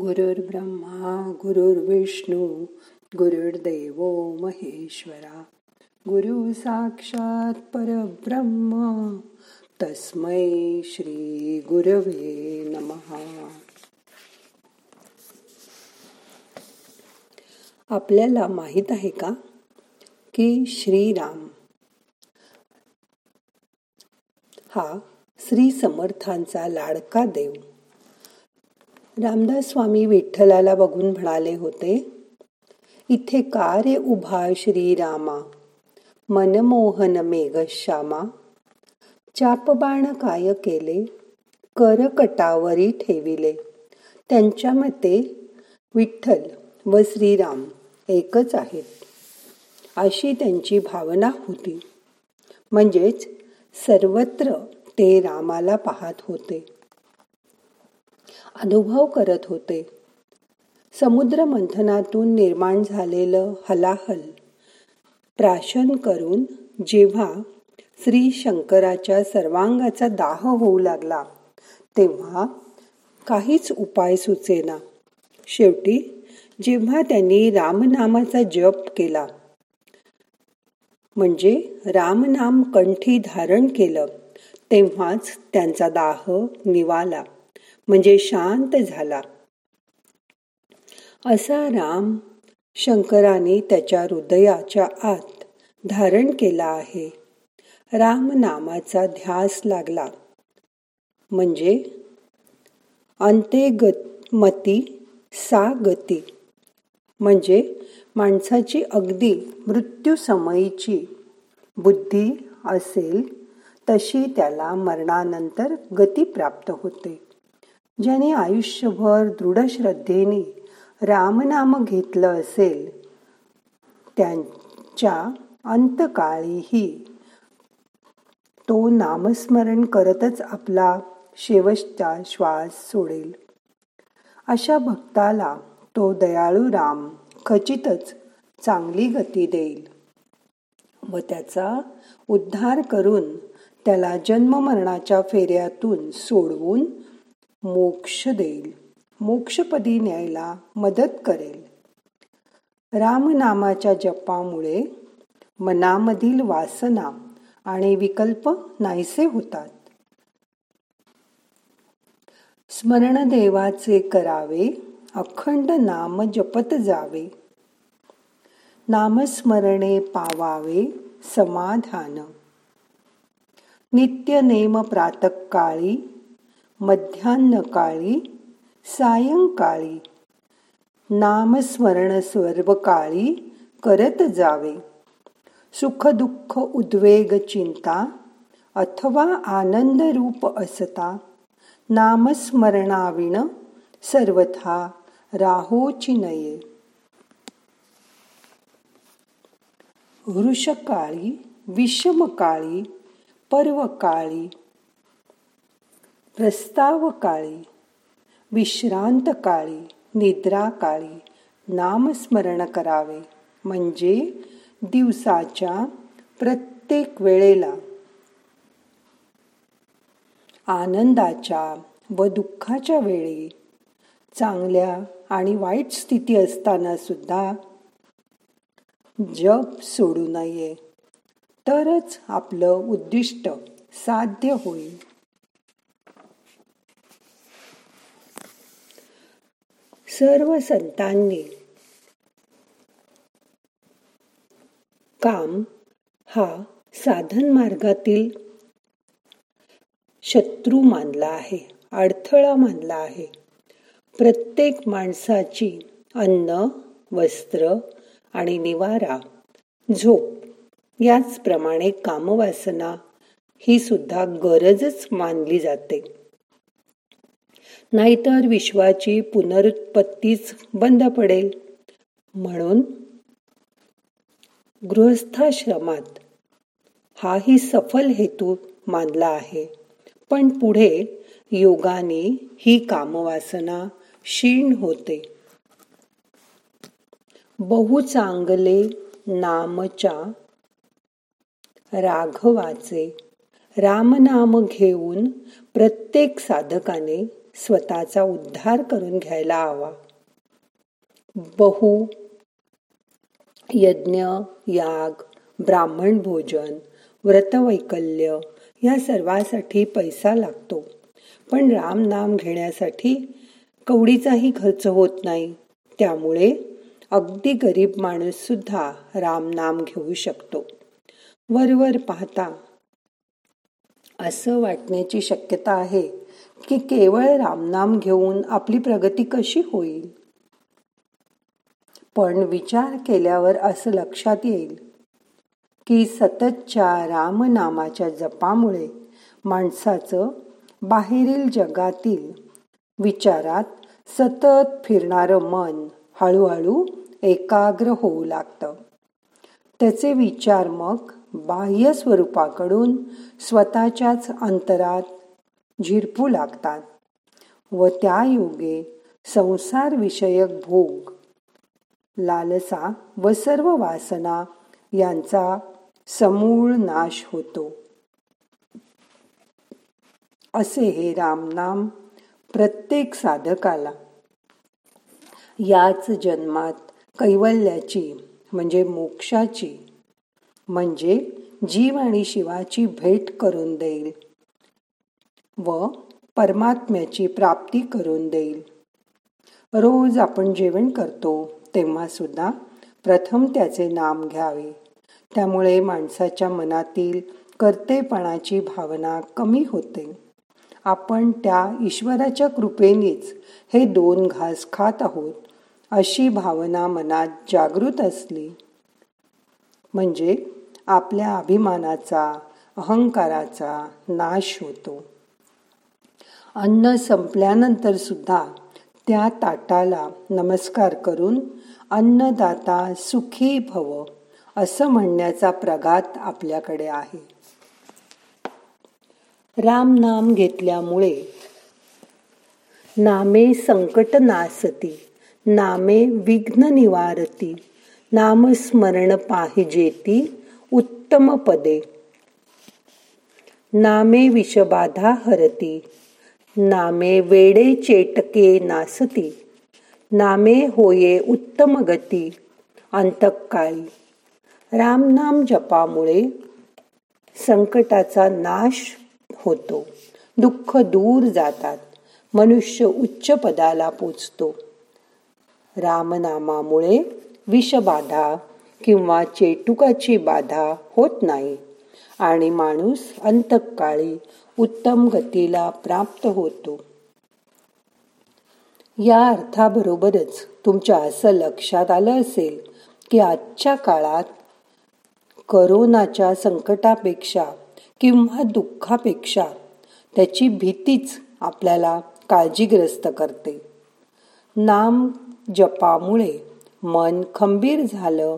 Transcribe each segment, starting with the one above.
गुरुर्ब्रह्मा गुरुर्विष्णू गुरुर्देव महेश्वरा. गुरु साक्षात परब्रह्म तस्मै श्री गुरवे नमहा आपल्याला माहीत आहे का की श्रीराम हा श्री समर्थांचा लाडका देव रामदास स्वामी विठ्ठलाला बघून म्हणाले होते इथे का रे उभा श्रीरामा? मनमोहन मेघश्यामा चापबाण काय केले? करकटावरी ठेविले. त्यांच्या मते विठ्ठल व श्रीराम एकच आहेत. अशी त्यांची भावना होती. म्हणजेच सर्वत्र ते रामाला पाहत होते. अनुभव करत होते. समुद्र मंथनातून निर्माण झालेलं हलाहल प्राशन करून जेव्हा श्री शंकराच्या सर्वांगाचा दाह होऊ लागला तेव्हा काहीच उपाय सुचेना. शेवटी जेव्हा त्यांनी रामनामाचा जप केला म्हणजे रामनाम कंठी धारण केलं तेव्हाच त्यांचा दाह निवाला. म्हणजे शांत झाला. असा राम शंकराने त्याच्या हृदयाच्या आत धारण केला आहे. राम नामाचा ध्यास लागला. म्हणजे अंते मती सा गती म्हणजे माणसाची अगदी मृत्यूसमयीची बुद्धी असेल तशी त्याला मरणानंतर गती प्राप्त होते. ज्याने आयुष्यभर दृढ श्रद्धेने रामनाम घेतलं असेल त्यांच्या अंतकाळीही तो नामस्मरण करतच आपला शेवटचा श्वास सोडेल. अशा भक्ताला तो दयाळू राम खचितच चांगली गती देईल व त्याचा उद्धार करून त्याला जन्म मरणाच्या फेऱ्यातून सोडवून मोक्ष देईल. मोक्षपदी न्यायला मदत करेल. रामनामाच्या जपामुळे मनामधील वासना आणि विकल्प नाहीसे होतात. स्मरण देवाचे करावे अखंड नाम जपत जावे. नामस्मरणे पावावे समाधान. नित्य नेम प्रातकाळी मध्यान्नकाळी सायंकाळी नामस्मरण सर्वकाळी करत जावे. सुख दुःख उद्वेग चिंता अथवा आनंद रूप असता नामस्मरणाविण सर्वथा राहोची नये. वृषकाळी विषमकाळी पर्वकाळी प्रस्तावकाळी विश्रांत काळी निद्रा काळी नामस्मरण करावे. म्हणजे दिवसाच्या प्रत्येक वेळेला आनंदाच्या व दुःखाच्या वेळी चांगल्या आणि वाईट स्थिती असताना सुद्धा जप सोडू नये. तरच आपलं उद्दिष्ट साध्य होईल. सर्व संतांनी. काम हा साधन मार्गातील शत्रू मानला आहे अडथळा मानला आहे. प्रत्येक माणसाची अन्न वस्त्र आणि निवारा झोप याचप्रमाणे कामवासना ही सुद्धा गरजच मानली जाते. नाहीतर विश्वाची पुनरुत्पत्तीच बंद पडेल. म्हणून गृहस्थाश्रमात हाही सफल हेतू मानला आहे. पण पुढे योगाने ही कामवासना क्षीण होते. बहु चांगले नामच्या राघवाचे रामनाम घेऊन प्रत्येक साधकाने स्वतःचा उद्धार करून घ्यायला हवा. बहु यज्ञ याग ब्राह्मण भोजन व्रतवैकल्य या सर्वासाठी पैसा लागतो. पण राम नाम घेण्यासाठी कवडीचाही खर्च होत नाही. त्यामुळे अगदी गरीब माणूस सुद्धा राम नाम घेऊ शकतो. वरवर पाहता असं वाटण्याची शक्यता आहे. की केवळ रामनाम घेऊन आपली प्रगती कशी होईल? पण विचार केल्यावर असं लक्षात येईल की सततच्या रामनामाच्या जपामुळे माणसाचं बाहेरील जगातील विचारात सतत फिरणारं मन हळूहळू एकाग्र होऊ लागतं. त्याचे विचार मग बाह्य स्वरूपाकडून स्वतःच्याच अंतरात झिरपू लागतात व त्या योगे संसार विषयक भोग लालसा व सर्व वासना यांचा समूळ नाश होतो. असे हे रामनाम प्रत्येक साधकाला. याच जन्मात कैवल्याची म्हणजे मोक्षाची म्हणजे जीव आणि शिवाची भेट करून देईल. व परमात्म्याची प्राप्ती करून देईल. रोज आपण जेवण करतो तेव्हा सुद्धा प्रथम त्याचे नाम घ्यावे. त्यामुळे माणसाच्या मनातील कर्तेपणाची भावना कमी होते. आपण त्या ईश्वराच्या कृपेनेच हे दोन घास खात आहोत अशी भावना मनात जागृत असली. म्हणजे आपल्या अभिमानाचा अहंकाराचा नाश होतो. अन्न संपल्यानंतर सुद्धा त्या ताटाला नमस्कार करून अन्नदाता सुखी भव असं म्हणण्याचा प्रघात आपल्याकडे आहे. राम नाम घेतल्यामुळे नामे संकट नासती नामे विघ्न निवारती नामस्मरण पाहिजेती उत्तम पदे नामे विषबाधा हरती नामे वेडे चेटके नासती. नामे होये उत्तम गती अंतकाळी. रामनाम जपामुळे संकटाचा नाश होतो. दुःख दूर जातात. मनुष्य उच्च पदाला पोचतो. रामनामामुळे विषबाधा किंवा चेटुकाची बाधा होत नाही. आणि माणूस अंतकाळी उत्तम गतीला प्राप्त होतो. या अर्थाबरोबरच तुमच्या असं लक्षात आलं असेल की आजच्या काळात करोनाच्या संकटापेक्षा किंवा दुःखापेक्षा त्याची भीतीच आपल्याला काळजीग्रस्त करते. नाम जपामुळे मन खंबीर झालं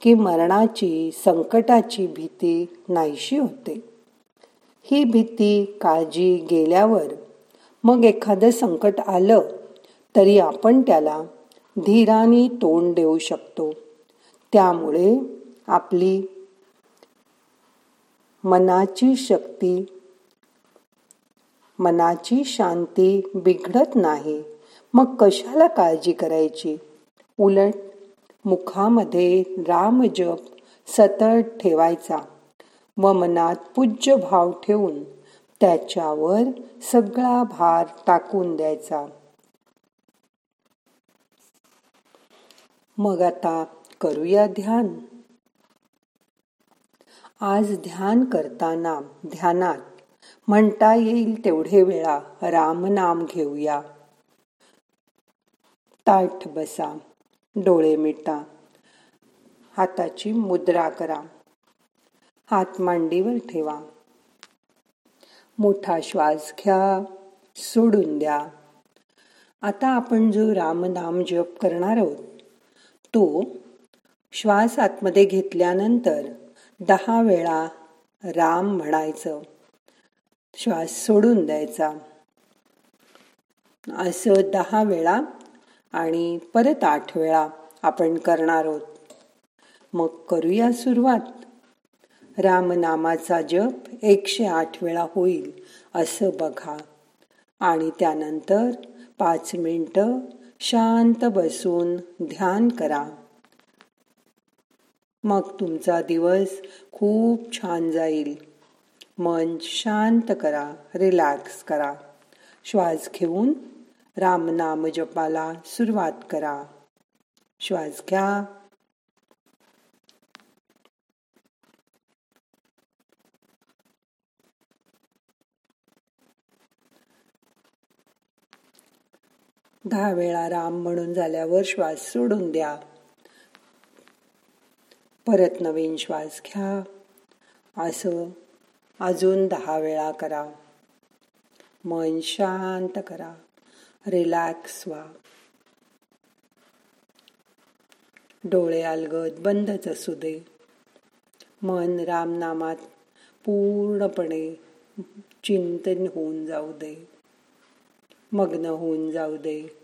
की मरणाची संकटाची भीती नाहीशी होते. ही भीती काळजी गेल्यावर मग एखादं संकट आलं तरी आपण त्याला धीराने तोंड देऊ शकतो. त्यामुळे आपली मनाची शक्ती मनाची शांती बिघडत नाही. मग कशाला काळजी करायची? उलट मुखामध्ये रामजप सतत ठेवायचा. व मनात पूज्य भाव ठेवून त्याच्यावर सगळा भार टाकून द्यायचा. मग आता करूया ध्यान. आज ध्यान करताना ध्यानात म्हणता येईल तेवढे वेळा रामनाम घेऊया. ताठ बसा डोळे मिटा हाताची मुद्रा करा. हात मांडीवर ठेवा. मोठा श्वास घ्या सोडून द्या. आता आपण जो रामनाम जप करणार आहोत तो श्वास आतमध्ये घेतल्यानंतर दहा वेळा राम म्हणायचं. श्वास सोडून द्यायचा. असं दहा वेळा आणि परत आठ वेळा आपण करणार आहोत. मग करूया सुरुवात. रामनामाचा जप एकशे आठ वेळा होईल असं बघा. आणि त्यानंतर पाच मिनटं शांत बसून ध्यान करा. मग तुमचा दिवस खूप छान जाईल. मन शांत करा रिलॅक्स करा. श्वास घेऊन रामनाम जपाला सुरुवात करा. श्वास घ्या. दहा वेळा राम म्हणून झाल्यावर श्वास सोडून द्या. परत नवीन श्वास घ्या. असं अजून दहा वेळा करा. मन शांत करा. रिलॅक्स व्हा. डोळे अलगद बंदच असू दे. मन रामनामात पूर्णपणे चिंतन होऊन जाऊ दे. मग्न होऊन जाऊ दे.